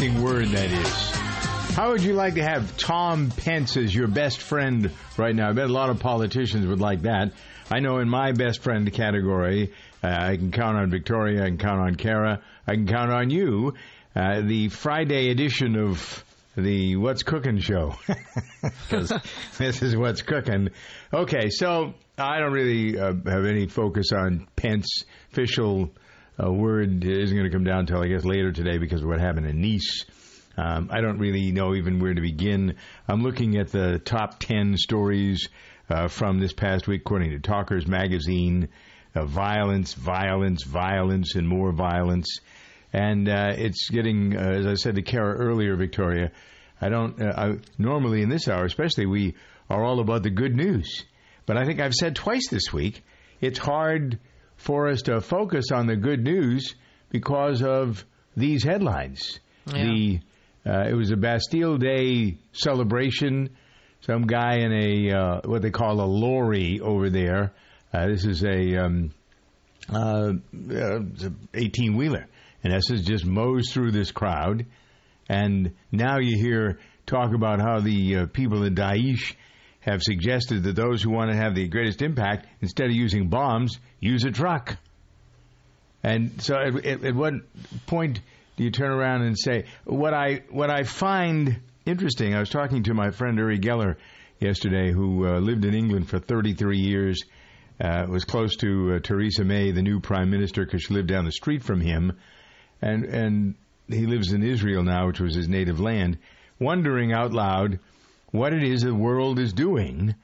Interesting word that is. How would you like to have Tom Pence as your best friend right now? I bet a lot of politicians would like that. I know in my best friend category, uh, I can count on Victoria, I can count on Kara, I can count on you. Uh, the Friday edition of the What's Cooking show. Because this is What's Cooking. Okay, so I don't really uh, have any focus on Pence official uh, word isn't going to come down until I guess later today because of what happened in Nice. Um, I don't really know even where to begin. I'm looking at the top 10 stories uh, from this past week, according to Talkers Magazine. Uh, violence, violence, violence, and more violence. And uh, it's getting, uh, as I said to Kara earlier, Victoria, I don't, uh, I, normally in this hour, especially, we are all about the good news. But I think I've said twice this week, it's hard for us to focus on the good news because of these headlines. The uh, it was a Bastille Day celebration. Some guy in a uh, what they call a lorry over there. Uh, this is a um, uh, eighteen wheeler, and essence just mows through this crowd. And now you hear talk about how the uh, people in Daesh have suggested that those who want to have the greatest impact, instead of using bombs, use a truck. And so, at, at, at what point do you turn around and say what I what I find interesting? I was talking to my friend Uri Geller yesterday, who uh, lived in England for 33 years, uh, was close to uh, Theresa May, the new prime minister, because she lived down the street from him, and and he lives in Israel now, which was his native land. Wondering out loud what it is the world is doing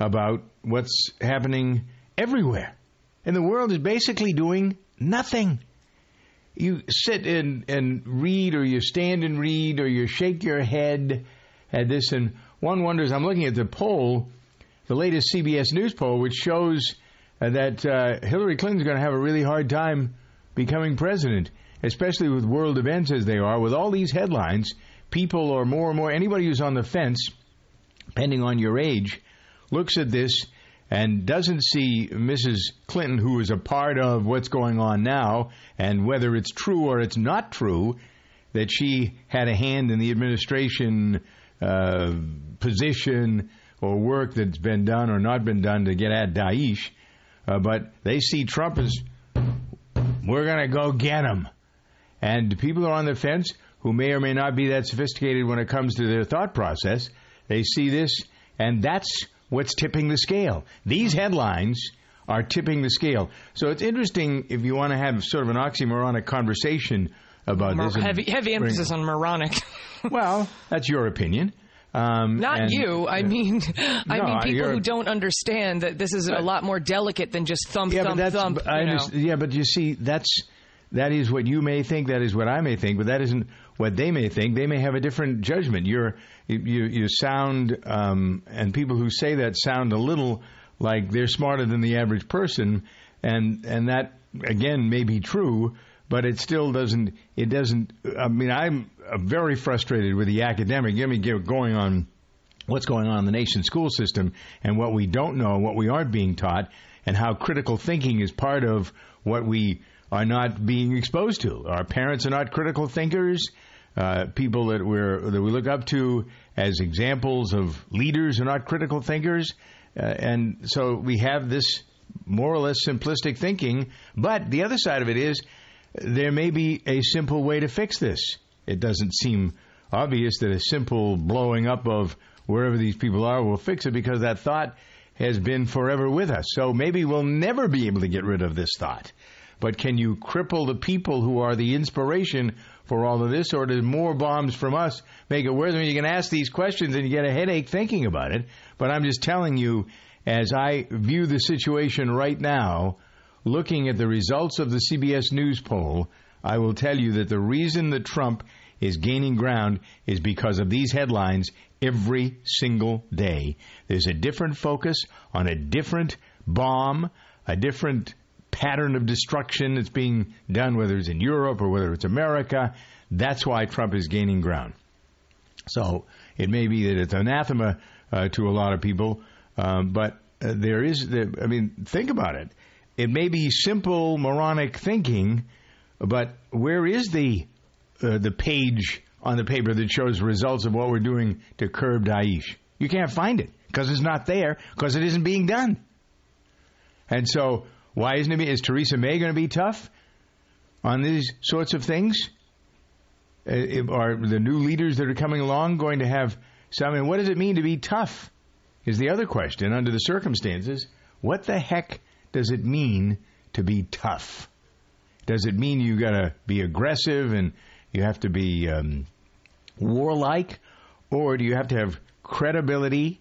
about what's happening everywhere, and the world is basically doing nothing you sit and, and read, or you stand and read, or you shake your head at this, and one wonders. I'm looking at the poll, the latest CBS News poll, which shows uh, that uh, Hillary Clinton's going to have a really hard time becoming president, especially with world events as they are, with all these headlines. People are more and more. Anybody who's on the fence, depending on your age, looks at this and doesn't see Mrs. Clinton, who is a part of what's going on now, and whether it's true or it's not true, that she had a hand in the administration uh, position or work that's been done or not been done to get at Daesh. Uh, but they see Trump as, we're going to go get him. And people are on the fence who may or may not be that sophisticated when it comes to their thought process. They see this, and that's what's tipping the scale. These headlines are tipping the scale. So it's interesting if you want to have sort of an oxymoronic conversation about Mor- this. heavy, heavy emphasis on moronic. well, that's your opinion. Um, Not and- you. I mean, I No, mean people who don't understand that this is a lot more delicate than just thump, yeah, thump, thump. I you know. yeah, but you see, that's that is what you may think. That is what I may think. But that isn't what they may think. They may have a different judgment. You're you you, sound um, and people who say that sound a little like they're smarter than the average person, and and that again may be true. But it still doesn't. It doesn't. I mean, I'm uh, very frustrated with the academic. Let me get going on what's going on in the nation's school system and what we don't know, what we aren't being taught, and how critical thinking is part of what we are not being exposed to. Our parents are not critical thinkers. Uh, people that we're that we look up to as examples of leaders are not critical thinkers, uh, and so we have this more or less simplistic thinking. But the other side of it is there may be a simple way to fix this. It doesn't seem obvious that a simple blowing up of wherever these people are will fix it because that thought has been forever with us. So maybe we'll never be able to get rid of this thought. But can you cripple the people who are the inspiration for all of this, or do more bombs from us make it worse? I mean, you can ask these questions and you get a headache thinking about it. But I'm just telling you, as I view the situation right now, looking at the results of the CBS News poll, I will tell you that the reason that Trump is gaining ground is because of these headlines every single day. There's a different focus on a different bomb, a different pattern of destruction that's being done, whether it's in Europe or whether it's America. That's why Trump is gaining ground. So it may be that it's anathema uh, to a lot of people, um, but uh, there is, the, I mean, think about it. It may be simple moronic thinking, but where is the uh, the page on the paper that shows results of what we're doing to curb Daesh? You can't find it because it's not there because it isn't being done. And so, why isn't it? Is Theresa May going to be tough on these sorts of things? Uh, are the new leaders that are coming along going to have some? And what does it mean to be tough? Is the other question under the circumstances. What the heck does it mean to be tough? Does it mean you got to be aggressive and you have to be um, warlike, or do you have to have credibility?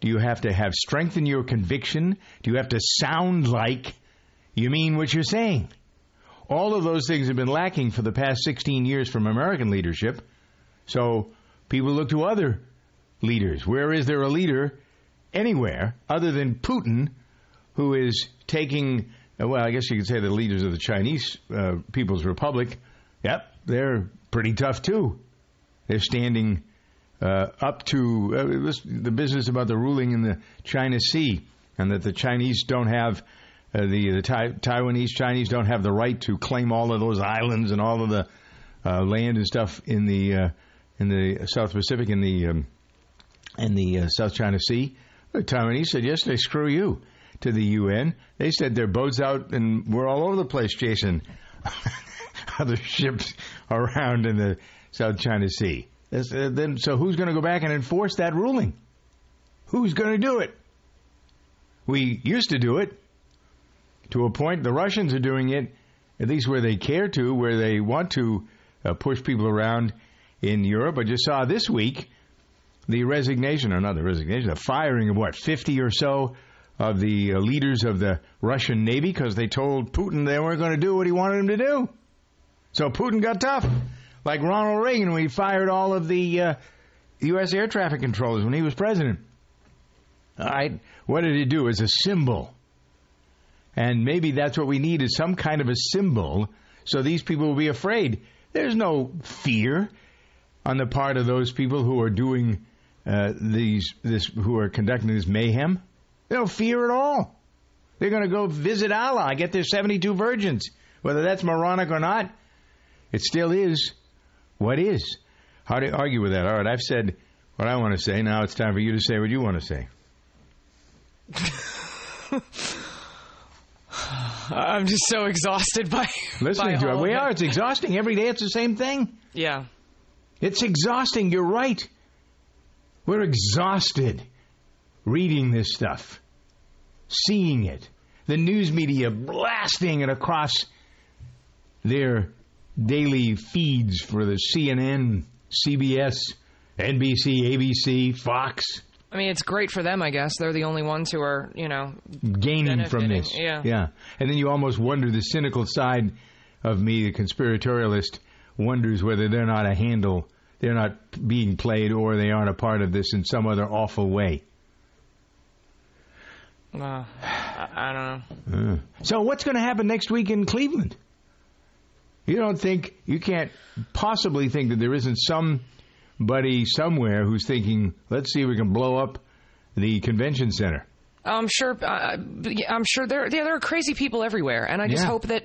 Do you have to have strength in your conviction? Do you have to sound like you mean what you're saying? All of those things have been lacking for the past 16 years from American leadership. So people look to other leaders. Where is there a leader anywhere other than Putin who is taking, well, I guess you could say the leaders of the Chinese uh, People's Republic, yep, they're pretty tough too. They're standing uh, up to uh, the business about the ruling in the China Sea and that the Chinese don't have uh, the the tai- Taiwanese Chinese don't have the right to claim all of those islands and all of the uh, land and stuff in the uh, in the South Pacific in the um, in the uh, South China Sea. The Taiwanese said yesterday, "Screw you." To the UN, they said their boats out and we're all over the place chasing other ships around in the South China Sea. Then, so who's going to go back and enforce that ruling? Who's going to do it? We used to do it to a point. The Russians are doing it, at least where they care to, where they want to uh, push people around in Europe. I just saw this week the resignation, or not the resignation, the firing of what, 50 or so of the uh, leaders of the Russian Navy because they told Putin they weren't going to do what he wanted them to do. So Putin got tough, like Ronald Reagan when he fired all of the uh, U.S. air traffic controllers when he was president. All right, what did he do as a symbol? And maybe that's what we need is some kind of a symbol so these people will be afraid. There's no fear on the part of those people who are doing uh, these this who are conducting this mayhem. No fear at all. They're going to go visit Allah, get their 72 virgins. Whether that's moronic or not, it still is what is. How do you argue with that? All right, I've said what I want to say. Now it's time for you to say what you want to say. I'm just so exhausted by listening by to it. We are. It's exhausting. Every day it's the same thing. Yeah. It's exhausting. You're right. We're exhausted reading this stuff, seeing it. The news media blasting it across their daily feeds for the CNN, CBS, NBC, ABC, Fox. I mean, it's great for them, I guess. They're the only ones who are, you know, gaining from this. yeah. Yeah. And then you almost wonder the cynical side of me, the conspiratorialist, wonders whether they're not a handle, they're not being played, or they aren't a part of this in some other awful way. uh, I, I don't know. Uh. So what's going to happen next week in Cleveland? You don't think you can't possibly think that there isn't somebody somewhere who's thinking, let's see if we can blow up the convention center. I'm sure. Uh, I'm sure there. Yeah, there are crazy people everywhere, and I just Yeah. hope that.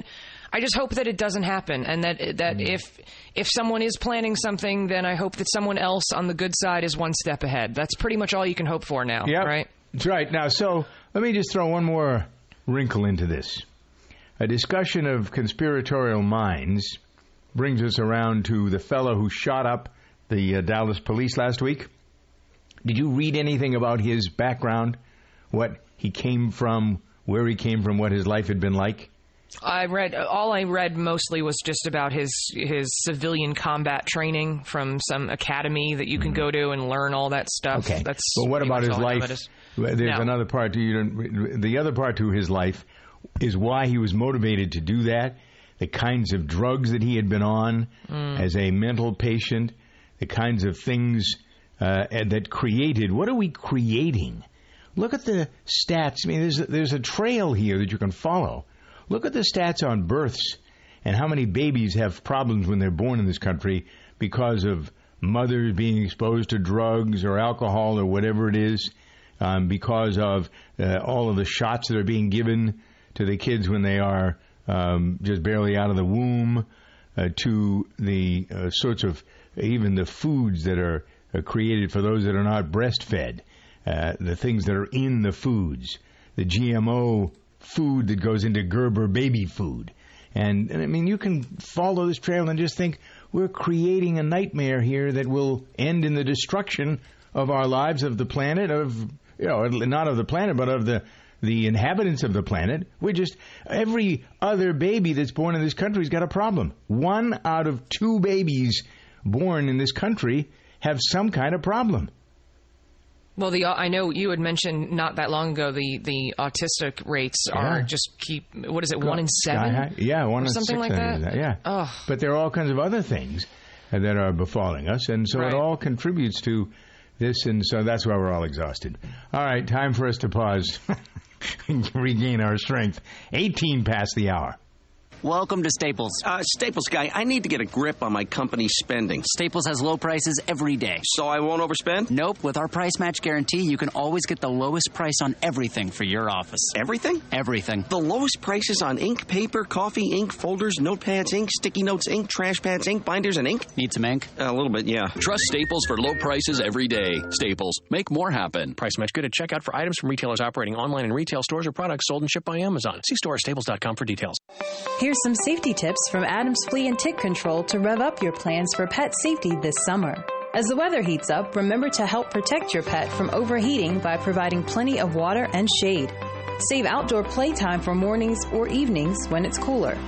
I just hope that it doesn't happen, and that that Mm. if if someone is planning something, then I hope that someone else on the good side is one step ahead. That's pretty much all you can hope for now, Yep. right? That's right. Now, so let me just throw one more wrinkle into this. A discussion of conspiratorial minds brings us around to the fellow who shot up the uh, Dallas police last week. Did you read anything about his background? What he came from, where he came from, what his life had been like? I read all I read mostly was just about his his civilian combat training from some academy that you can go to and learn all that stuff. Okay. That's but what about his all I know life? There's No. another part to you. The other part to his life is why he was motivated to do that. The kinds of drugs that he had been on Mm. as a mental patient, the kinds of things uh, that created. What are we creating? Look at the stats. I mean, there's a, there's a trail here that you can follow. Look at the stats on births and how many babies have problems when they're born in this country because of mothers being exposed to drugs or alcohol or whatever it is, um, because of uh, all of the shots that are being given to the kids when they are um, just barely out of the womb, uh, to the uh, sorts of even the foods that are uh, created for those that are not breastfed, uh, the things that are in the foods, the GMO food that goes into Gerber baby food. And, and I mean, you can follow this trail and just think we're creating a nightmare here that will end in the destruction of our lives, of the planet, of you know, not of the planet, but of the the inhabitants of the planet. We're just every other baby that's born in this country's got a problem. One out of two babies born in this country have some kind of problem. Well, the I know you had mentioned not that long ago the the autistic rates are just keep what is it one in seven? Yeah, one in something like that. that? Yeah. Ugh. But there are all kinds of other things that are befalling us, and so Right. it all contributes to this, and so that's why we're all exhausted. All right, time for us to pause and regain our strength. 18 past the hour. Welcome to Staples. Uh, Staples guy, I need to get a grip on my company's spending. Staples has low prices every day. So I won't overspend? Nope, with our price match guarantee, you can always get the lowest price on everything for your office. Everything? Everything. The lowest prices on ink, paper, coffee, ink, folders, notepads, ink, sticky notes, ink, trash pads, ink, binders, and ink? Need some ink? A little bit, yeah. Trust Staples for low prices every day. Staples, make more happen. Price match good at checkout for items from retailers operating online in retail stores or products sold and shipped by Amazon. See store or staples.com for details. Here's some safety tips from Adams Flea and Tick Control to rev up your plans for pet safety this summer. As the weather heats up, remember to help protect your pet from overheating by providing plenty of water and shade. Save outdoor playtime for mornings or evenings when it's cooler.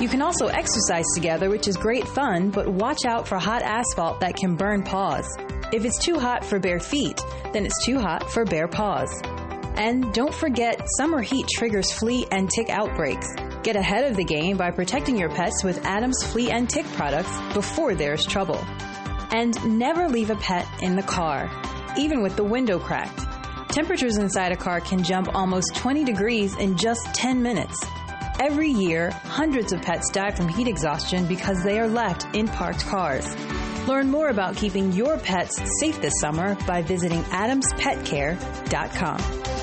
You can also exercise together, which is great fun, but watch out for hot asphalt that can burn paws. If it's too hot for bare feet, then it's too hot for bare paws. And don't forget, summer heat triggers flea and tick outbreaks. Get ahead of the game by protecting your pets with Adams Flea and Tick products before there's trouble. And never leave a pet in the car, even with the window cracked. Temperatures inside a car can jump almost 20 degrees in just 10 minutes. Every year, hundreds of pets die from heat exhaustion because they are left in parked cars. Learn more about keeping your pets safe this summer by visiting adamspetcare.com.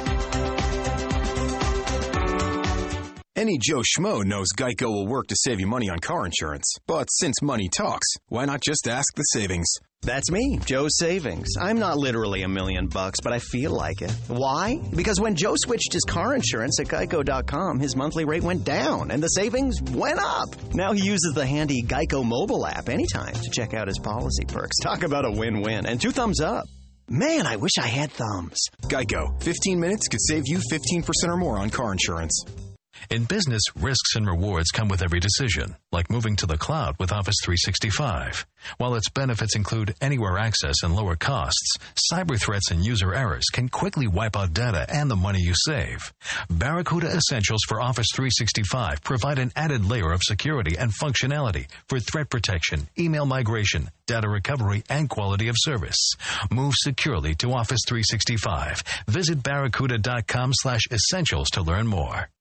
Any Joe Schmo knows Geico will work to save you money on car insurance. But since money talks, why not just ask the savings? That's me, Joe Savings. I'm not literally a million bucks, but I feel like it. Why? Because when Joe switched his car insurance at geico.com, his monthly rate went down and the savings went up. Now he uses the handy Geico mobile app anytime to check out his policy perks. Talk about a win win. And two thumbs up. Man, I wish I had thumbs. Geico, 15 minutes could save you 15% or more on car insurance. In business, risks and rewards come with every decision, like moving to the cloud with Office 365. While its benefits include anywhere access and lower costs, cyber threats and user errors can quickly wipe out data and the money you save. Barracuda Essentials for Office 365 provide an added layer of security and functionality for threat protection, email migration, data recovery, and quality of service. Move securely to Office 365. Visit barracuda.com slash essentials to learn more.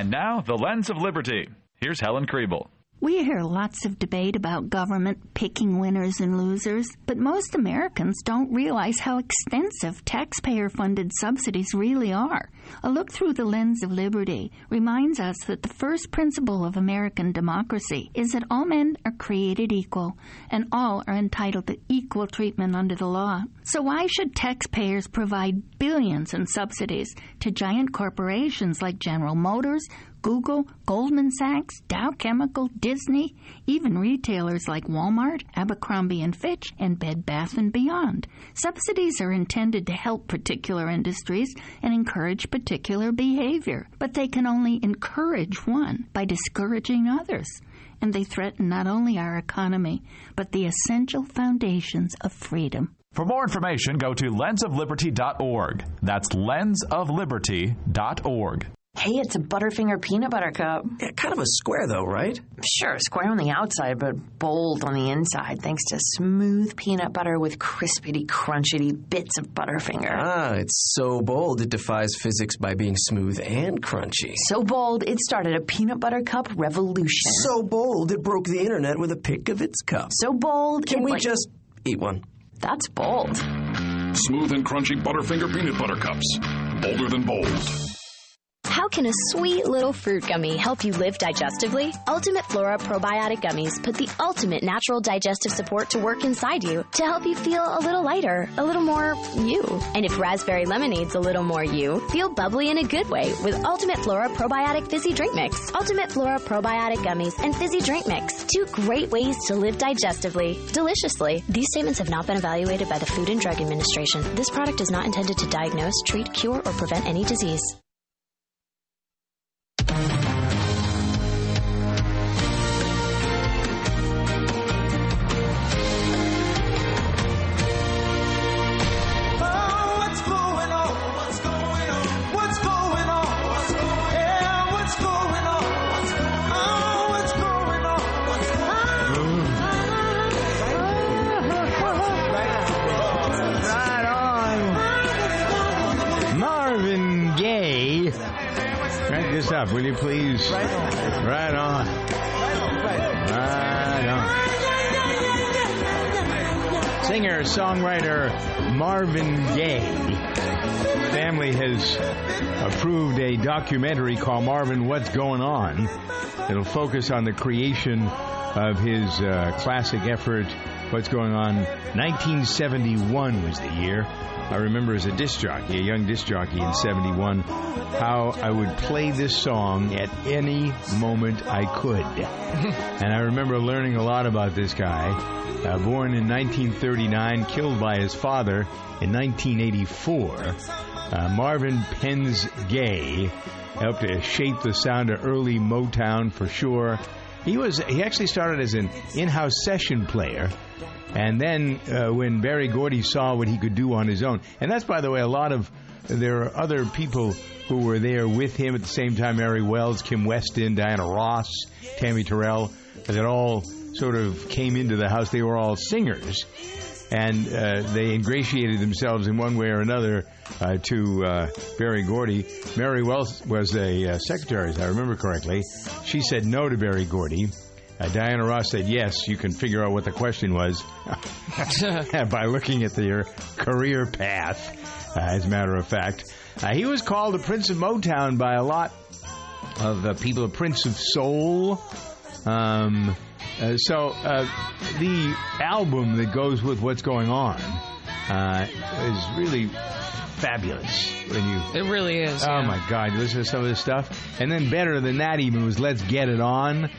And now, the lens of liberty. Here's Helen Kriebel. We hear lots of debate about government picking winners and losers, but most Americans don't realize how extensive taxpayer funded subsidies really are. A look through the lens of liberty reminds us that the first principle of American democracy is that all men are created equal and all are entitled to equal treatment under the law. So why should taxpayers provide billions in subsidies to giant corporations like General Motors, Google, Goldman Sachs, Dow Chemical, Disney, even retailers like Walmart, Abercrombie and Fitch, and Bed Bath and Beyond. Subsidies are intended to help particular industries and encourage particular behavior, but they can only encourage one by discouraging others. And they threaten not only our economy, but the essential foundations of freedom. For more information, go to lensofliberty.org. That's lensofliberty.org. Hey, it's a Butterfinger peanut butter cup. Yeah, kind of a square, though, right? Sure, square on the outside, but bold on the inside, thanks to smooth peanut butter with crispity, crunchity bits of Butterfinger. Ah, it's so bold it defies physics by being smooth and crunchy. So bold, it started a peanut butter cup revolution. So bold it broke the internet with a pick of its cup. So bold, Can it, we like- just eat one? That's bold. Smooth and crunchy Butterfinger peanut butter cups. Bolder than bold. How can a sweet little fruit gummy help you live digestively? Ultimate Flora Probiotic Gummies put the ultimate natural digestive support to work inside you to help you feel a little lighter, a little more you. And if raspberry lemonade's a little more you, feel bubbly in a good way with Ultimate Flora Probiotic Fizzy Drink Mix. Ultimate Flora Probiotic Gummies and Fizzy Drink Mix. Two great ways to live digestively, deliciously. These statements have not been evaluated by the Food and Drug Administration. This product is not intended to diagnose, treat, cure, or prevent any disease. Singer, songwriter Marvin Gaye. Family has approved a documentary called Marvin What's Going On. It'll focus on the creation of his uh, classic effort, What's Going On. 1971 was the year. I remember as a disc jockey, a young disc jockey in 71, how I would play this song at any moment I could. and I remember learning a lot about this guy. Uh, born in 1939, killed by his father in 1984, uh, Marvin Pentz Gay helped to shape the sound of early Motown for sure. He was he actually started as an in-house session player, and then uh, when Berry Gordy saw what he could do on his own, and that's by the way a lot of there are other people who were there with him at the same time: Mary Wells, Kim Weston, Diana Ross, Tammy Terrell, that all sort of came into the house. They were all singers, and uh, they ingratiated themselves in one way or another uh, to uh, Berry Gordy. Mary Wells was a uh, secretary, as I remember correctly. She said no to Berry Gordy. Uh, Diana Ross said yes. You can figure out what the question was by looking at their career path, uh, as a matter of fact. Uh, he was called the Prince of Motown by a lot of uh, people, the Prince of Soul. Um, uh, so uh, the album that goes with what's going on uh, is really fabulous. When you, It really is. oh yeah. my God, you listen to some of this stuff, and then better than that even was "Let's Get It On,"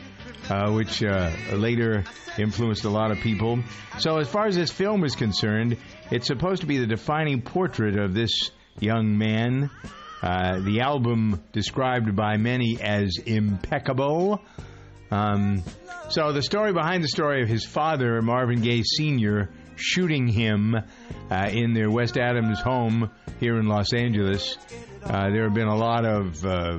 uh, which uh, later influenced a lot of people. So as far as this film is concerned, it's supposed to be the defining portrait of this young man. Uh, the album described by many as impeccable. Um, so the story behind the story of his father, Marvin Gaye Sr., shooting him uh, in their West Adams home here in Los Angeles. Uh, there have been a lot of uh,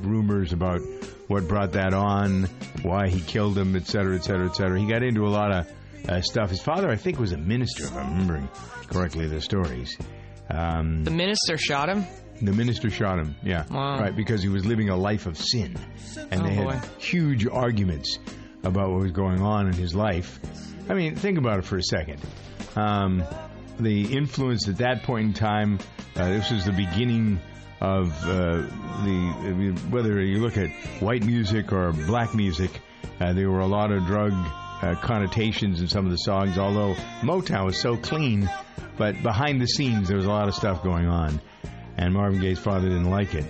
rumors about what brought that on, why he killed him, et cetera, et cetera, et cetera. He got into a lot of uh, stuff. His father, I think, was a minister, if I'm remembering correctly the stories. Um, The minister shot him. The minister shot him. Yeah, Wow. right, because he was living a life of sin, and Oh, they had boy. huge arguments about what was going on in his life. I mean, think about it for a second. Um, the influence at that point in time. Uh, this was the beginning of uh, the whether you look at white music or black music. Uh, there were a lot of drug uh, connotations in some of the songs. Although Motown was so clean, but behind the scenes there was a lot of stuff going on, and Marvin Gaye's father didn't like it.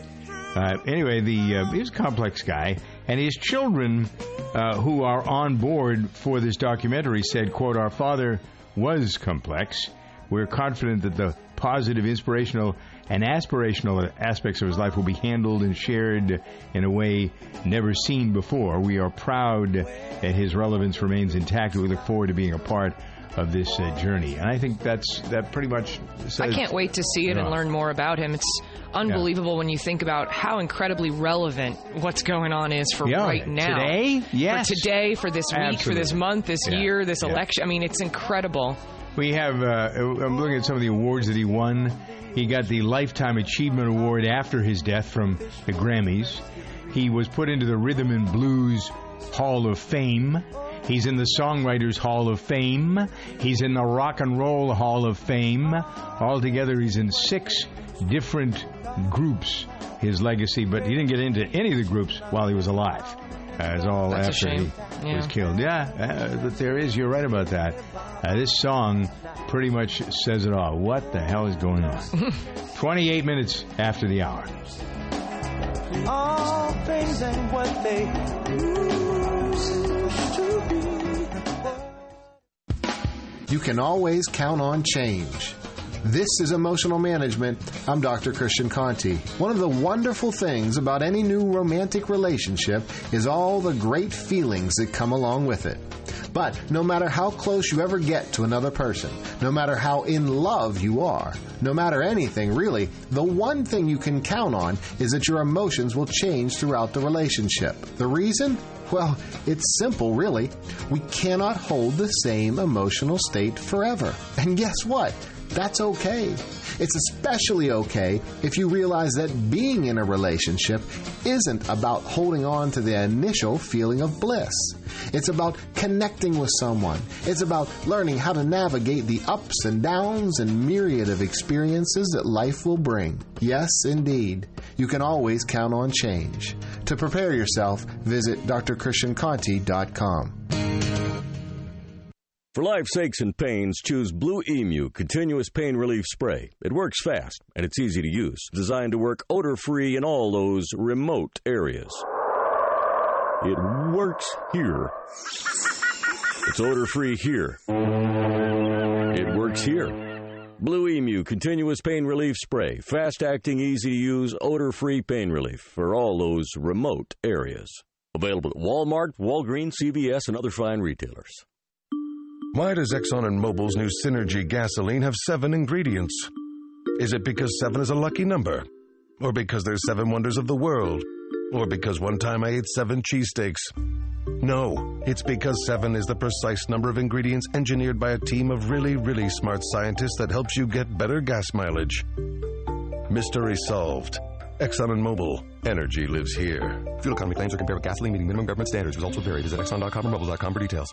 Uh, anyway, the uh, he was a complex guy, and his children, uh, who are on board for this documentary, said, "quote Our father was complex. We're confident that the positive, inspirational, and aspirational aspects of his life will be handled and shared in a way never seen before. We are proud that his relevance remains intact. We look forward to being a part." Of this uh, journey, and I think that's that pretty much. Says, I can't wait to see it and learn more about him. It's unbelievable when you think about how incredibly relevant what's going on is for Yeah, right now. today? Yes. For today, for this week, for this month, this Yeah, year, this yeah. election. I mean, it's incredible. We have, uh, I'm looking at some of the awards that he won. He got the Lifetime Achievement Award after his death from the Grammys. He was put into the Rhythm and Blues Hall of Fame. He's in the Songwriters Hall of Fame. He's in the Rock and Roll Hall of Fame. Altogether, he's in six different groups, his legacy, but he didn't get into any of the groups while he was alive. It's all That's after he Yeah. was killed. Yeah, uh, but there is, you're right about that. Uh, this song pretty much says it all. What the hell is going on? 28 minutes after the hour. All things and what they used to be. You can always count on change. This is Emotional Management. I'm Dr. Christian Conti. One of the wonderful things about any new romantic relationship is all the great feelings that come along with it. But no matter how close you ever get to another person, no matter how in love you are, no matter anything really, the one thing you can count on is that your emotions will change throughout the relationship. The reason? Well, it's simple, really. We cannot hold the same emotional state forever. And guess what? That's okay. It's especially okay if you realize that being in a relationship isn't about holding on to the initial feeling of bliss. It's about connecting with someone. It's about learning how to navigate the ups and downs and myriad of experiences that life will bring. Yes, indeed. You can always count on change. To prepare yourself, visit drchristianconti.com. For life's aches and pains, choose Blue Emu Continuous Pain Relief Spray. It works fast and it's easy to use, designed to work odor free in all those remote areas. It works here. It's odor free here. It works here. Blue Emu Continuous Pain Relief Spray. Fast acting, easy to use, odor free pain relief for all those remote areas. Available at Walmart, Walgreens, CVS, and other fine retailers. Why does Exxon and Mobil's new Synergy gasoline have seven ingredients? Is it because seven is a lucky number? Or because there's seven wonders of the world? Or because one time I ate seven cheesesteaks? No, it's because seven is the precise number of ingredients engineered by a team of really, really smart scientists that helps you get better gas mileage. Mystery solved. Exxon and Mobil. Energy lives here. Fuel economy claims are compared with gasoline meeting minimum government standards. Results will vary. Visit Exxon.com or Mobil.com for details.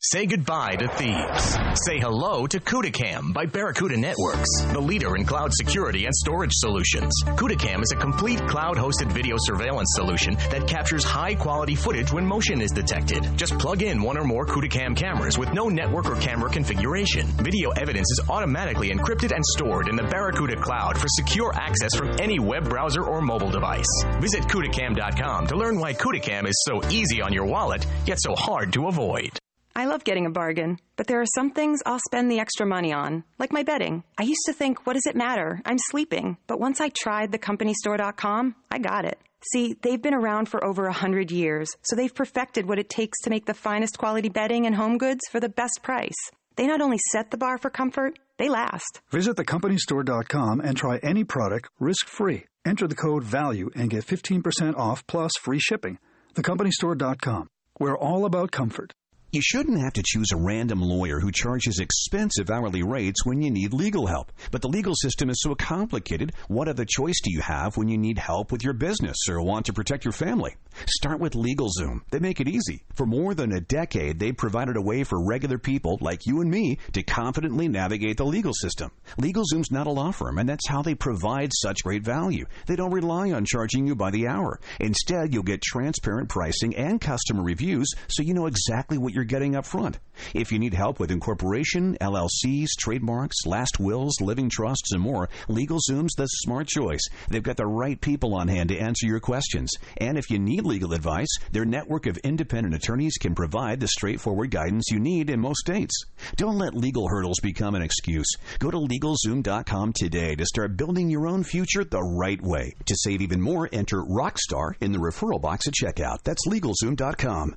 Say goodbye to thieves. Say hello to CudaCam by Barracuda Networks, the leader in cloud security and storage solutions. CudaCam is a complete cloud-hosted video surveillance solution that captures high-quality footage when motion is detected. Just plug in one or more CudaCam cameras with no network or camera configuration. Video evidence is automatically encrypted and stored in the Barracuda cloud for secure access from any web browser or mobile device. Visit CudaCam.com to learn why CudaCam is so easy on your wallet, yet so hard to avoid. I love getting a bargain, but there are some things I'll spend the extra money on, like my bedding. I used to think, what does it matter? I'm sleeping. But once I tried thecompanystore.com, I got it. See, they've been around for over a hundred years, so they've perfected what it takes to make the finest quality bedding and home goods for the best price. They not only set the bar for comfort, they last. Visit thecompanystore.com and try any product risk-free. Enter the code VALUE and get 15% off plus free shipping. Thecompanystore.com. We're all about comfort. You shouldn't have to choose a random lawyer who charges expensive hourly rates when you need legal help. But the legal system is so complicated, what other choice do you have when you need help with your business or want to protect your family? Start with LegalZoom. They make it easy. For more than a decade, they've provided a way for regular people like you and me to confidently navigate the legal system. LegalZoom's not a law firm, and that's how they provide such great value. They don't rely on charging you by the hour. Instead, you'll get transparent pricing and customer reviews so you know exactly what you're getting up front. If you need help with incorporation, LLCs, trademarks, last wills, living trusts, and more, LegalZoom's the smart choice. They've got the right people on hand to answer your questions. And if you need legal advice, their network of independent attorneys can provide the straightforward guidance you need in most states. Don't let legal hurdles become an excuse. Go to LegalZoom.com today to start building your own future the right way. To save even more, enter Rockstar in the referral box at checkout. That's LegalZoom.com.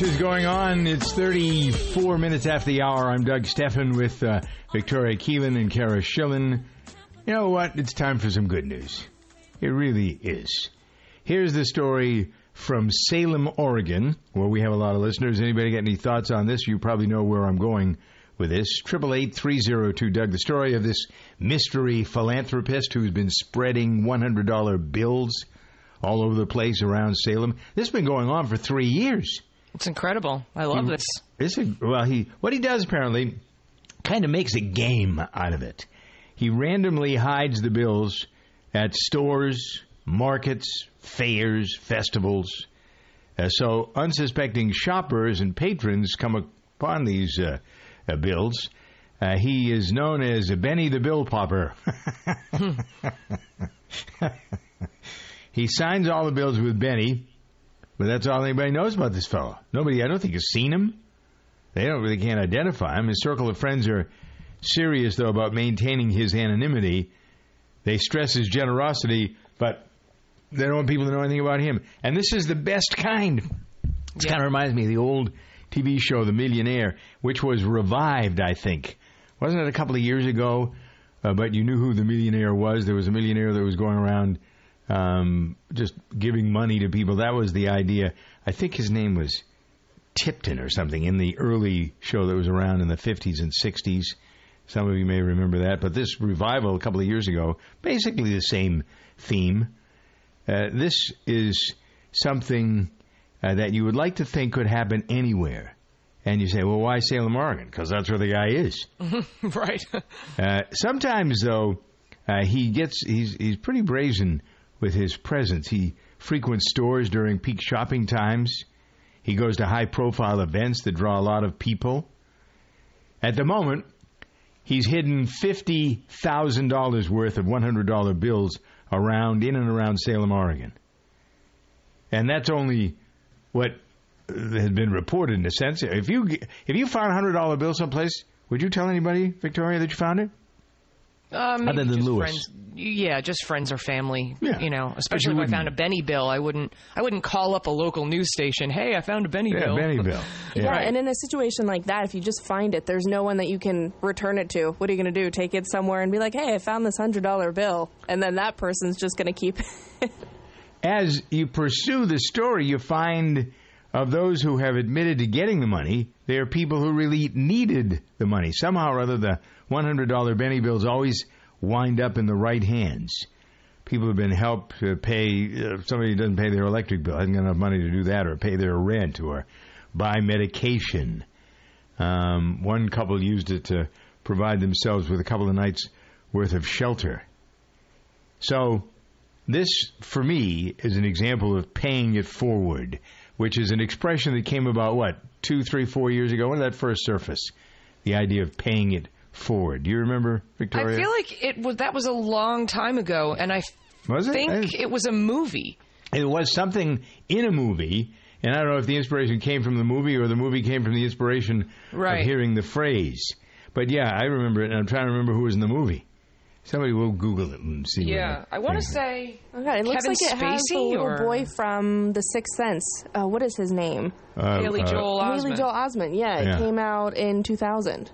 Is going on? It's 34 minutes after the hour. I'm Doug Stephan with uh, Victoria Keelan and Kara Schillen. You know what? It's time for some good news. It really is. Here's the story from Salem, Oregon, where we have a lot of listeners. Anybody got any thoughts on this? You probably know where I'm going with this. Triple eight three zero two Doug. The story of this mystery philanthropist who's been spreading $100 bills all over the place around Salem. This has been going on for three years. It's incredible. I love He- this. This is, well, he what he does apparently kind of makes a game out of it. He randomly hides the bills at stores, markets, fairs, festivals. Uh, so unsuspecting shoppers and patrons come upon these uh, uh, bills. Uh, he is known as Benny the Bill Popper. he signs all the bills with Benny, but that's all anybody knows about this fellow. Nobody, I don't think, has seen him. They don't really can't identify him. His circle of friends are serious though about maintaining his anonymity. They stress his generosity, but they don't want people to know anything about him. And this is the best kind. It kind of reminds me of the old TV show, The Millionaire, which was revived, I think. Wasn't it a couple of years ago? Uh, but you knew who the millionaire was. There was a millionaire that was going around um, just giving money to people. That was the idea. I think his name was Tipton or something in the early show that was around in the 50s and 60s. Some of you may remember that. But this revival a couple of years ago, basically the same theme. Uh, this is something uh, that you would like to think could happen anywhere. And you say, well, why Salem, Oregon? Because that's where the guy is. right. Uh, sometimes, though, uh, he gets he's he's pretty brazen with his presence. He frequents stores during peak shopping times. He goes to high profile events that draw a lot of people. At the moment, he's hidden fifty thousand dollars worth of one hundred dollar bills around in and around Salem, Oregon. And that's only what has been reported in a sense. If you if you found a hundred dollar bill someplace, would you tell anybody, Victoria, that you found it? Uh, maybe Other than just Lewis. friends. Yeah, just friends or family. Yeah. You know, especially you if I found a Benny bill, I wouldn't. I wouldn't call up a local news station. Hey, I found a Benny Yeah, bill. Benny bill. Yeah, and in a situation like that, if you just find it, there's no one that you can return it to. What are you going to do? Take it somewhere and be like, "Hey, I found this hundred dollar bill," and then that person's just going to keep. It. As you pursue the story, you find of those who have admitted to getting the money, they are people who really needed the money. Somehow or other, the $100 Benny bills always wind up in the right hands. People have been helped to pay, uh, somebody doesn't pay their electric bill, hasn't got enough money to do that, or pay their rent, or buy medication. Um, one couple used it to provide themselves with a couple of nights' worth of shelter. So, this, for me, is an example of paying it forward, which is an expression that came about, what, two, three, four years ago? When did that first surface? The idea of paying it forward. Do you remember, Victoria? I feel like it was that was a long time ago, and I Was it? think I- it was a movie. it was something in a movie, and I don't know if the inspiration came from the movie or the movie came from the inspiration Right. of hearing the phrase. But yeah, I remember it, and I'm trying to remember who was in the movie. Somebody will Google it and see. Yeah, it I want to thinks. say. Okay, it looks Kevin like it has the little or- boy from The Sixth Sense. Uh, what is his name? Uh, Haley uh, Joel Haley Osment. Joel Osment. Yeah, it Yeah. came out in 2000.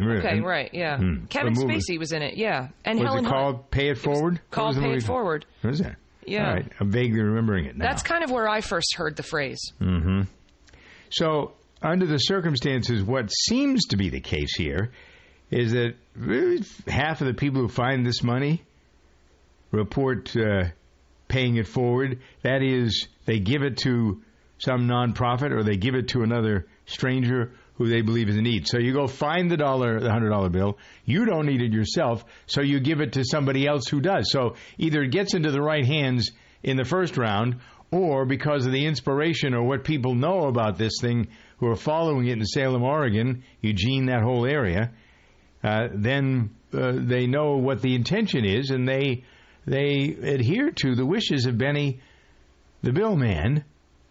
Okay, right, yeah. Hmm. Kevin Spacey was in it, yeah, and was Helen it Hunt. called Pay It Forward? What called Pay It? Forward. What is that? Yeah. All right. I'm vaguely remembering it now. That's kind of where I first heard the phrase. hmm So, under the circumstances, what seems to be the case here is that really half of the people who find this money report uh, paying it forward. That is, they give it to some nonprofit or they give it to another stranger who they believe is in need. So you go find the dollar, the hundred dollar bill. You don't need it yourself, so you give it to somebody else who does. So either it gets into the right hands in the first round, or because of the inspiration or what people know about this thing, who are following it in Salem, Oregon, Eugene, that whole area, uh, then uh, they know what the intention is, and they they adhere to the wishes of Benny, the bill man.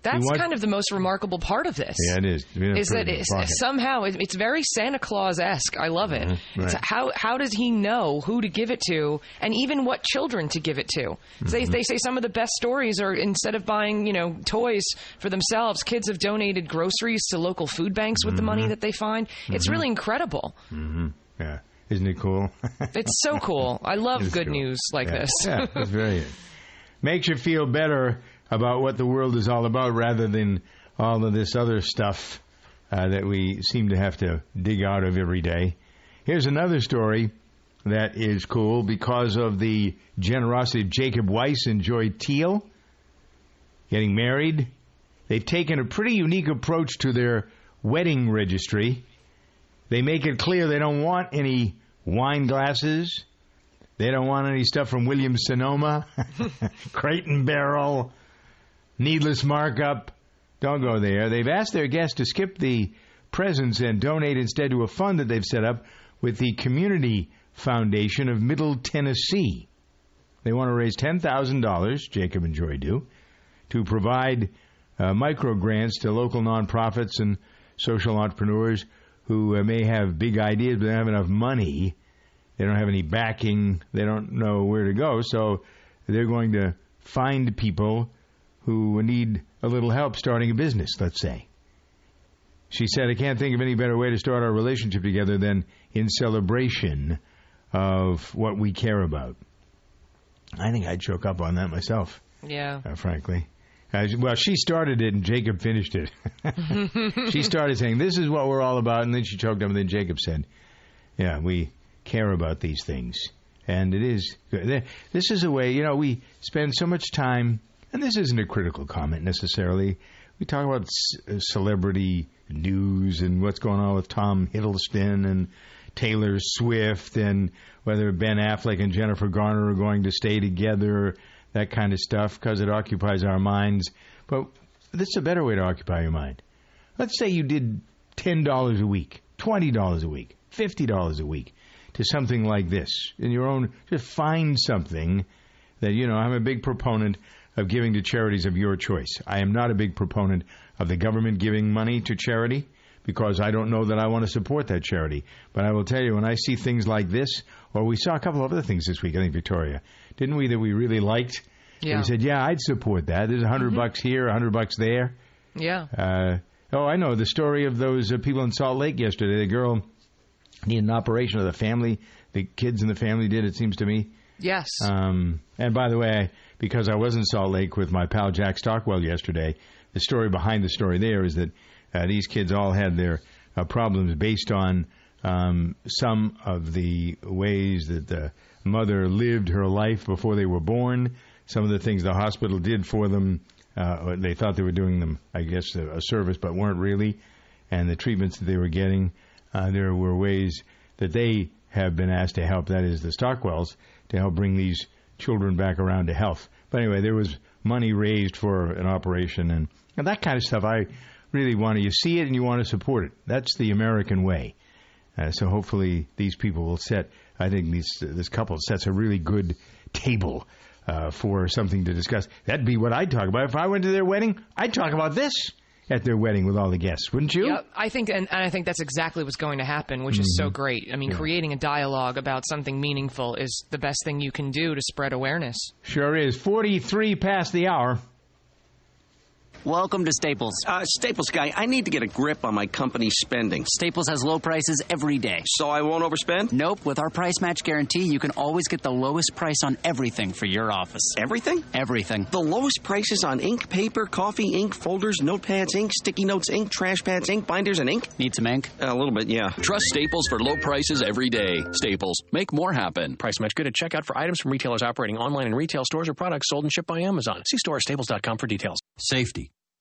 That's kind of the most remarkable part of this. Yeah, it is. Is that it's, somehow it- it's very Santa Claus esque. I love it. Mhm, It's right. how how does he know who to give it to, and even what children to give it to? They Mm-hmm. they say some of the best stories are instead of buying you know toys for themselves, kids have donated groceries to local food banks with the money Mhm. that they find. It's Mhm. really incredible. hmm Yeah, isn't it cool? It's so cool. I love good cool. news like yeah. this. yeah, that's very. Makes you feel better about what the world is all about rather than all of this other stuff uh, that we seem to have to dig out of every day. Here's another story that is cool because of the generosity of Jacob Weiss and Joy Teal getting married. They've taken a pretty unique approach to their wedding registry. They make it clear they don't want any wine glasses. They don't want any stuff from Williams Sonoma, and Barrel, needless markup. Don't go there. They've asked their guests to skip the presents and donate instead to a fund that they've set up with the Community Foundation of Middle Tennessee. They want to raise $10,000, Jacob and Joy do, to provide uh, micro grants to local nonprofits and social entrepreneurs who uh, may have big ideas but don't have enough money They don't have any backing. They don't know where to go. So they're going to find people who need a little help starting a business, let's say. She said, I can't think of any better way to start our relationship together than in celebration of what we care about. I think I'd choke up on that myself, Yeah. uh, frankly. Uh, well, she started it and Jacob finished it. she started saying, This is what we're all about. And then she choked up, and then Jacob said, Yeah, we care about these things. And it is good. This is a way, you know, we spend so much time, and this isn't a critical comment necessarily. We talk about c- uh, celebrity news and what's going on with Tom Hiddleston and Taylor Swift and whether Ben Affleck and Jennifer Garner are going to stay together, that kind of stuff, because it occupies our minds. But this is a better way to occupy your mind. Let's say you did $10 a week, $20 a week, $50 a week to something like this in your own, just find something that, you know, I'm a big proponent of giving to charities of your choice. I am not a big proponent of the government giving money to charity because I don't know that I want to support that charity. But I will tell you, when I see things like this, or we saw a couple of other things this week, I think, Victoria, didn't we, that we really liked? Yeah. We said, yeah, I'd support that. There's a 100 bucks here, a 100 bucks there. Yeah. Uh, oh, I know the story of those uh, people in Salt Lake yesterday. The girl needed an operation, or the family, the kids in the family did. It seems to me. Yes. Um, and by the way, because I was in Salt Lake with my pal Jack Stockwell yesterday, the story behind the story there is that uh, these kids all had their uh, problems based on um, some of the ways that the mother lived her life before they were born, some of the things the hospital did for them. Uh, they thought they were doing them, I guess, a, a service, but weren't really, and the treatments that they were getting. Uh, there were ways that they have been asked to help, that is, the Stockwells, to help bring these children back around to health. But anyway, there was money raised for an operation, and, and that kind of stuff. I really want to. You see it and you want to support it. That's the American way. Uh, so hopefully these people will set. I think these this couple sets a really good table uh, for something to discuss. That'd be what I'd talk about if I went to their wedding. I'd talk about this at their wedding with all the guests, wouldn't you? Yeah, I think, and, and I think that's exactly what's going to happen, which is so Mhm. great. I mean, Yeah. creating a dialogue about something meaningful is the best thing you can do to spread awareness. Sure is. Forty-three past the hour. Welcome to Staples. Uh, Staples guy, I need to get a grip on my company's spending. Staples has low prices every day. So I won't overspend? Nope. With our price match guarantee, you can always get the lowest price on everything for your office. Everything? Everything. The lowest prices on ink, paper, coffee, ink, folders, notepads, ink, sticky notes, ink, trash pads, ink, binders, and ink? Need some ink? a little bit, yeah. Trust Staples for low prices every day. Staples, make more happen. Price match good at checkout for items from retailers operating online in retail stores or products sold and shipped by Amazon. See store staples.com for details. Safety.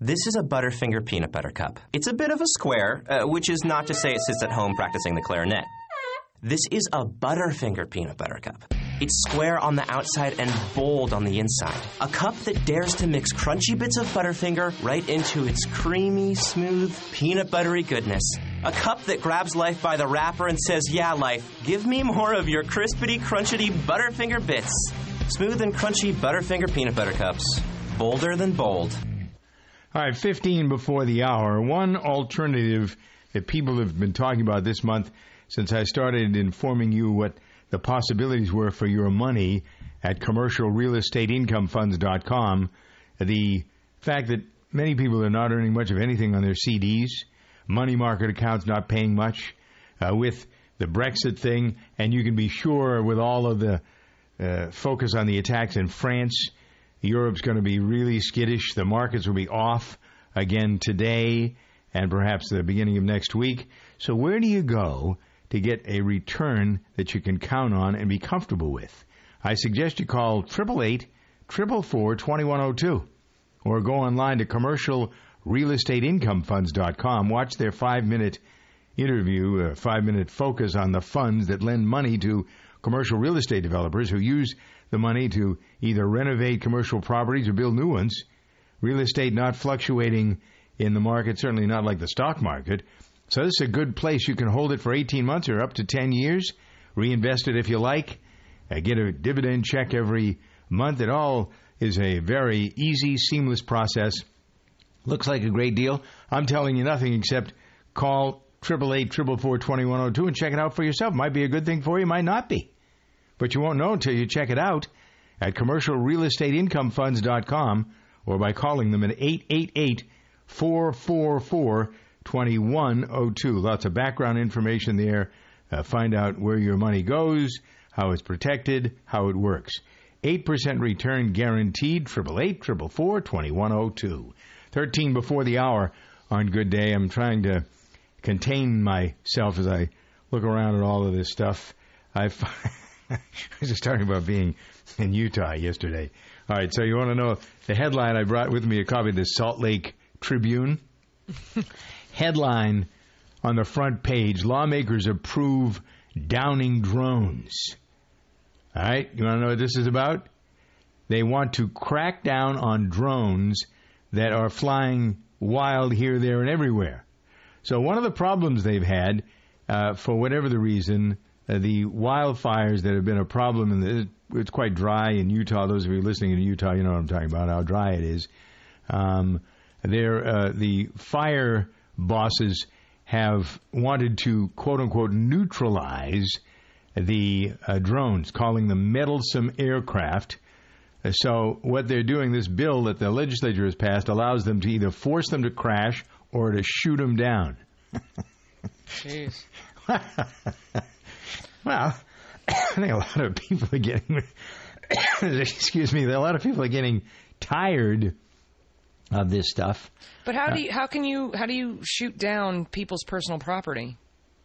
This is a Butterfinger peanut butter cup. It's a bit of a square, uh, which is not to say it sits at home practicing the clarinet. This is a Butterfinger peanut butter cup. It's square on the outside and bold on the inside. A cup that dares to mix crunchy bits of Butterfinger right into its creamy, smooth, peanut buttery goodness. A cup that grabs life by the wrapper and says, Yeah, life, give me more of your crispity, crunchity Butterfinger bits. Smooth and crunchy Butterfinger peanut butter cups. Bolder than bold. All right, 15 before the hour. One alternative that people have been talking about this month since I started informing you what the possibilities were for your money at commercialrealestateincomefunds.com. The fact that many people are not earning much of anything on their CDs, money market accounts not paying much, uh, with the Brexit thing, and you can be sure with all of the uh, focus on the attacks in France, Europe's going to be really skittish. The markets will be off again today and perhaps the beginning of next week. So, where do you go to get a return that you can count on and be comfortable with? I suggest you call 888 444 2102 or go online to commercialrealestateincomefunds.com. Watch their five minute interview, uh, a five minute focus on the funds that lend money to commercial real estate developers who use the money to either renovate commercial properties or build new ones. Real estate not fluctuating in the market, certainly not like the stock market. So this is a good place. You can hold it for 18 months or up to 10 years. Reinvest it if you like. Uh, get a dividend check every month. It all is a very easy, seamless process. Looks like a great deal. I'm telling you nothing except call 888 and check it out for yourself. Might be a good thing for you, might not be. But you won't know until you check it out at commercialrealestateincomefunds.com or by calling them at 888 444 2102. Lots of background information there. Uh, find out where your money goes, how it's protected, how it works. 8% return guaranteed, 888 444 2102. 13 before the hour on Good Day. I'm trying to contain myself as I look around at all of this stuff. I I was just talking about being in Utah yesterday. All right, so you want to know the headline? I brought with me a copy of the Salt Lake Tribune. headline on the front page Lawmakers approve downing drones. All right, you want to know what this is about? They want to crack down on drones that are flying wild here, there, and everywhere. So, one of the problems they've had, uh, for whatever the reason, uh, the wildfires that have been a problem, and the, it's quite dry in Utah. Those of you listening in Utah, you know what I'm talking about, how dry it is. Um, there, uh, the fire bosses have wanted to quote unquote neutralize the uh, drones, calling them meddlesome aircraft. Uh, so, what they're doing, this bill that the legislature has passed, allows them to either force them to crash or to shoot them down. Jeez. Well, I think a lot of people are getting, excuse me, a lot of people are getting tired of this stuff. But how do you, how can you how do you shoot down people's personal property?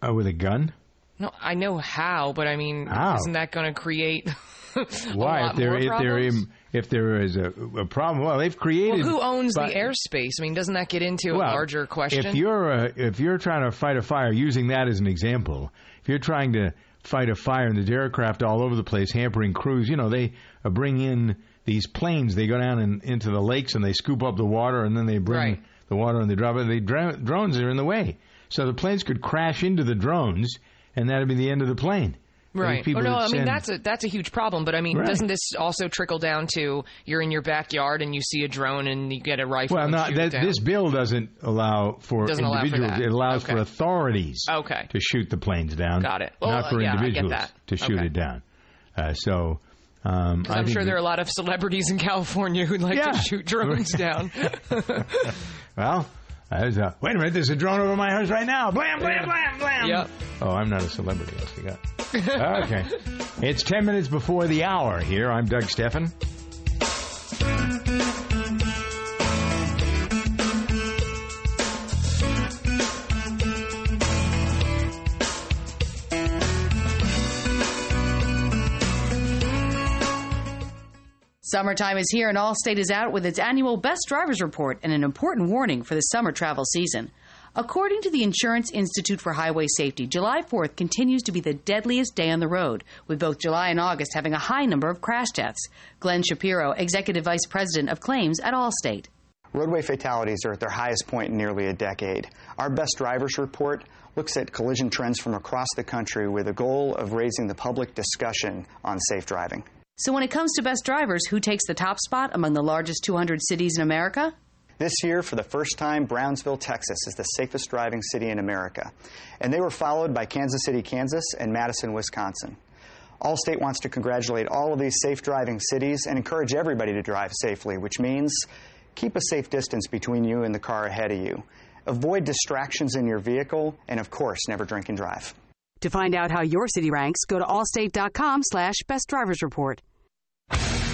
Uh, with a gun? No, I know how, but I mean, How? isn't that going to create a Why? If there, if there, if there is a, a problem, well, they've created. well, who owns but- the airspace? I mean, doesn't that get into a larger question? If you're uh, if you're trying to fight a fire, using that as an example, if you're trying to fight a fire and there's aircraft all over the place hampering crews, you know they uh, bring in these planes. They go down in, into the lakes and they scoop up the water and then they bring Right. the water and they drop it. The dro- drones are in the way, so the planes could crash into the drones and that'd be the end of the plane. Right. Oh, no, I mean send- that's a that's a huge problem. But I mean, Right. doesn't this also trickle down to you're in your backyard and you see a drone and you get a rifle? Well, not shoot that it down? this bill doesn't allow for Doesn't allow for individuals. It allows for authorities Okay. to shoot the planes down. Got it. Well, not for yeah, I get individuals to shoot Okay. it down. Uh, so, um, I'm sure there are a lot of celebrities in California who'd like Yeah. to shoot drones down. Well, there's a, wait a minute. There's a drone over my house right now. Blam, blam, blam, blam. Yep. Oh, I'm not a celebrity. I forgot. okay. It's 10 minutes before the hour here. I'm Doug Stephan. Summertime is here and Allstate is out with its annual Best Drivers Report and an important warning for the summer travel season. According to the Insurance Institute for Highway Safety, July 4th continues to be the deadliest day on the road, with both July and August having a high number of crash deaths. Glenn Shapiro, Executive Vice President of Claims at Allstate. Roadway fatalities are at their highest point in nearly a decade. Our best drivers report looks at collision trends from across the country with a goal of raising the public discussion on safe driving. So, when it comes to best drivers, who takes the top spot among the largest 200 cities in America? This year, for the first time, Brownsville, Texas is the safest driving city in America. And they were followed by Kansas City, Kansas, and Madison, Wisconsin. Allstate wants to congratulate all of these safe driving cities and encourage everybody to drive safely, which means keep a safe distance between you and the car ahead of you. Avoid distractions in your vehicle, and of course, never drink and drive. To find out how your city ranks, go to allstate.com slash best drivers report.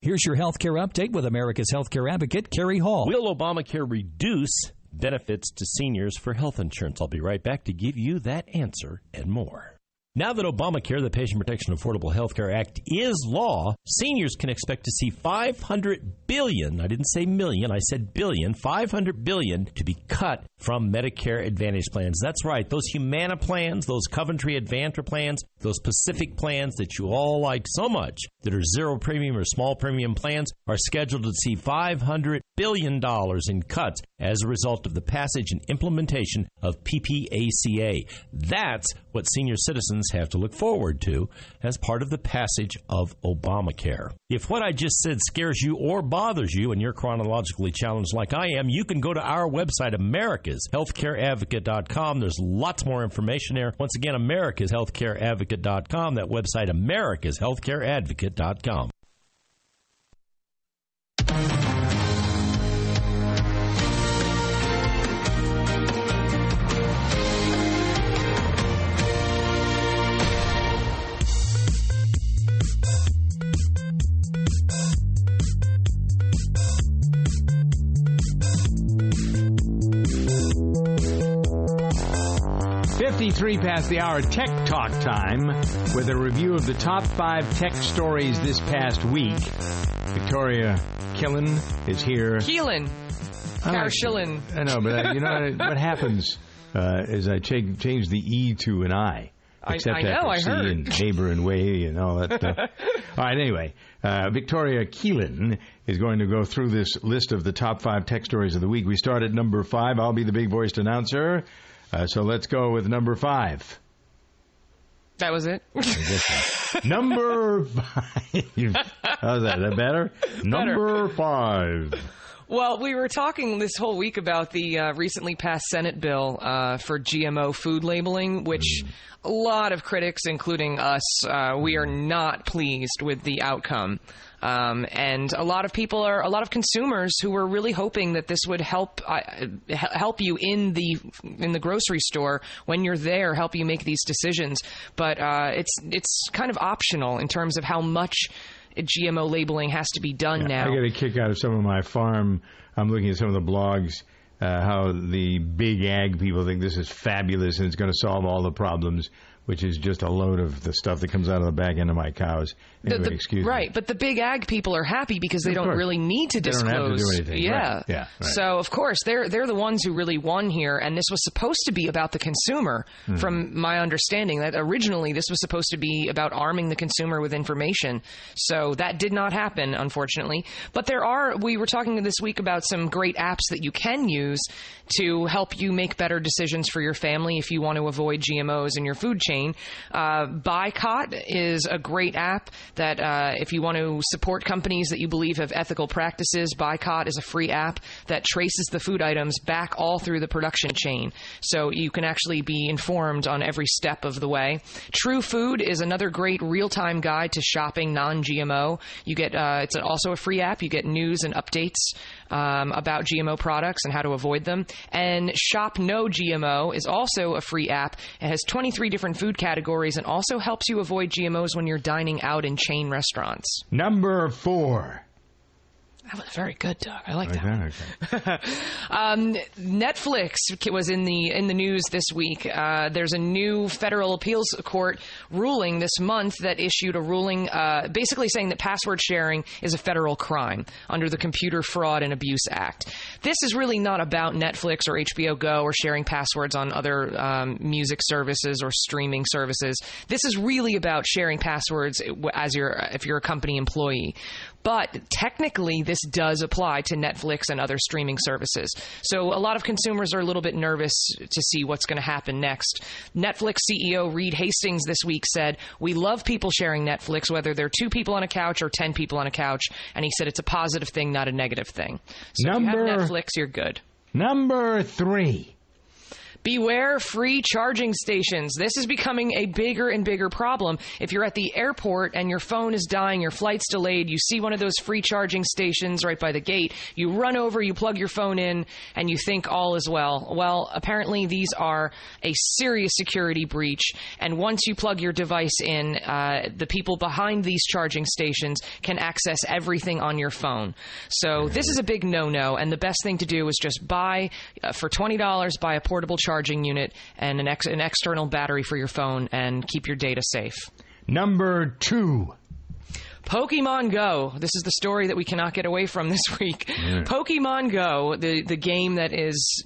Here's your healthcare update with America's healthcare advocate, Kerry Hall. Will Obamacare reduce benefits to seniors for health insurance? I'll be right back to give you that answer and more. Now that Obamacare, the Patient Protection Affordable Health Care Act, is law, seniors can expect to see 500 billion, I didn't say million, I said billion, 500 billion to be cut from Medicare Advantage plans. That's right, those Humana plans, those Coventry Advantra plans, those Pacific plans that you all like so much that are zero premium or small premium plans are scheduled to see $500 billion dollars in cuts as a result of the passage and implementation of PPACA. That's what senior citizens have to look forward to as part of the passage of Obamacare. If what I just said scares you or bothers you and you're chronologically challenged like I am, you can go to our website, americashealthcareadvocate.com. There's lots more information there. Once again, americashealthcareadvocate.com. That website, americashealthcareadvocate.com. 53 past the hour, Tech Talk time, with a review of the top five tech stories this past week. Victoria Killen is here. Keelan. Carshillen. I know, but uh, you know what happens uh, is I change, change the E to an I. I- Except I know, after I C heard. and neighbor and way and all that stuff. all right, anyway, uh, Victoria Keelan is going to go through this list of the top five tech stories of the week. We start at number five. I'll be the big voiced announcer. Uh, so let's go with number five. That was it. Number five. How's that? Is that better? Number five. Well, we were talking this whole week about the uh, recently passed Senate bill uh, for GMO food labeling, which a lot of critics, including us, uh, we are not pleased with the outcome. Um, and a lot of people are, a lot of consumers who were really hoping that this would help uh, help you in the in the grocery store when you're there, help you make these decisions. But uh, it's it's kind of optional in terms of how much GMO labeling has to be done now. I get a kick out of some of my farm. I'm looking at some of the blogs. Uh, how the big ag people think this is fabulous and it's going to solve all the problems, which is just a load of the stuff that comes out of the back end of my cows. The- Anyway, the- excuse me. right, but the big ag people are happy because they Of don't course. really need to They disclose. to anything. Yeah, Right. Yeah, right. So of course they're they're the ones who really won here, and this was supposed to be about the consumer, Hmm. from my understanding. That originally this was supposed to be about arming the consumer with information. So that did not happen, unfortunately. But there are. We were talking this week about some great apps that you can use to help you make better decisions for your family if you want to avoid GMOs in your food chain. Uh, Buycott is a great app that uh, if you want to support companies that you believe have ethical practices, Buycott is a free app that traces the food items back all through the production chain. So you can actually be informed on every step of the way. True Food is another great real-time guide to shopping non-GMO. You get uh, it's also a free app. You get news and updates um, about GMO products and how to avoid them. And Shop No GMO is also a free app. It has 23 different food categories and also helps you avoid GMOs when you're dining out in chain restaurants. Number four. That was very good, Doug. I like that. um, Netflix was in the in the news this week. Uh, there's a new federal appeals court ruling this month that issued a ruling, uh, basically saying that password sharing is a federal crime under the Computer Fraud and Abuse Act. This is really not about Netflix or HBO Go or sharing passwords on other um, music services or streaming services. This is really about sharing passwords as your if you're a company employee. But technically, this does apply to Netflix and other streaming services. So a lot of consumers are a little bit nervous to see what's going to happen next. Netflix CEO Reed Hastings this week said, We love people sharing Netflix, whether they're two people on a couch or 10 people on a couch. And he said it's a positive thing, not a negative thing. So Number- if you have Netflix, you're good. Number three. Beware free charging stations. This is becoming a bigger and bigger problem. If you're at the airport and your phone is dying, your flight's delayed, you see one of those free charging stations right by the gate, you run over, you plug your phone in, and you think all is well. Well, apparently these are a serious security breach, and once you plug your device in, uh, the people behind these charging stations can access everything on your phone. So this is a big no-no, and the best thing to do is just buy, uh, for $20, buy a portable charging unit and an, ex- an external battery for your phone and keep your data safe. Number two. Pokemon Go. This is the story that we cannot get away from this week. Yeah. Pokemon Go, the the game that is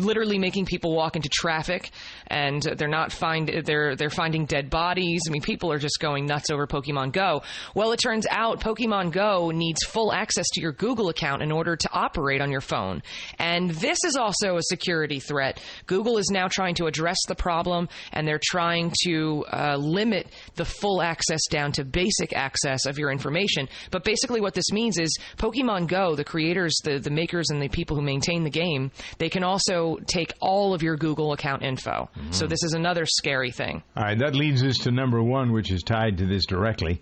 literally making people walk into traffic, and they're not find they're they're finding dead bodies. I mean, people are just going nuts over Pokemon Go. Well, it turns out Pokemon Go needs full access to your Google account in order to operate on your phone, and this is also a security threat. Google is now trying to address the problem, and they're trying to uh, limit the full access down to basic access of your information. But basically, what this means is Pokemon Go, the creators, the, the makers, and the people who maintain the game, they can also take all of your Google account info. So this is another scary thing. All right, that leads us to number one, which is tied to this directly.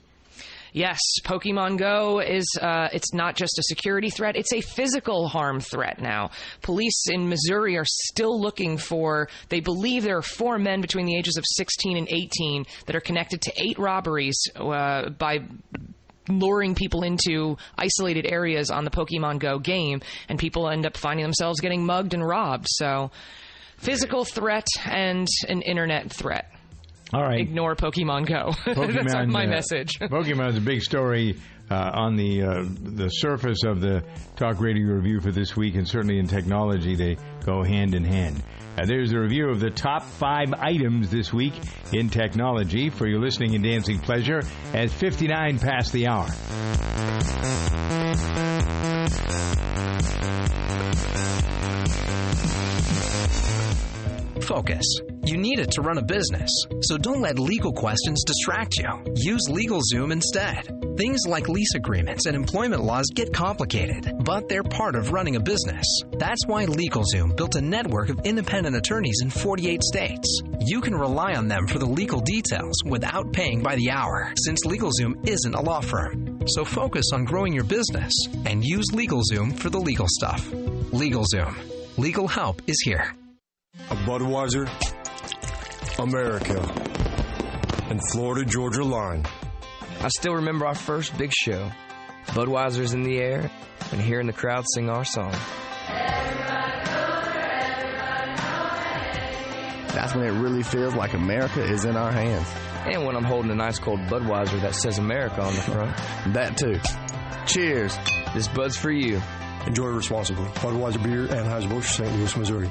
Yes, Pokemon Go is uh, it's not just a security threat, it's a physical harm threat now. Police in Missouri are still looking for they believe there are four men between the ages of 16 and 18 that are connected to eight robberies uh, by luring people into isolated areas on the Pokemon Go game and people end up finding themselves getting mugged and robbed. So physical threat and an internet threat. All right. Ignore Pokemon Go. That's Pokemon, my uh, message. Pokemon is a big story uh, on the uh, the surface of the talk radio review for this week, and certainly in technology they go hand in hand. Uh, there's a review of the top five items this week in technology for your listening and dancing pleasure at 59 past the hour. Focus. You need it to run a business, so don't let legal questions distract you. Use LegalZoom instead. Things like lease agreements and employment laws get complicated, but they're part of running a business. That's why LegalZoom built a network of independent attorneys in 48 states. You can rely on them for the legal details without paying by the hour, since LegalZoom isn't a law firm. So focus on growing your business and use LegalZoom for the legal stuff. LegalZoom. Legal help is here. A Budweiser, America, and Florida Georgia line. I still remember our first big show. Budweiser's in the air, and hearing the crowd sing our song. That's when it really feels like America is in our hands. And when I'm holding a nice cold Budweiser that says America on the front. that too. Cheers. This Bud's for you. Enjoy responsibly. Budweiser Beer, Anheuser-Busch, St. Louis, Missouri.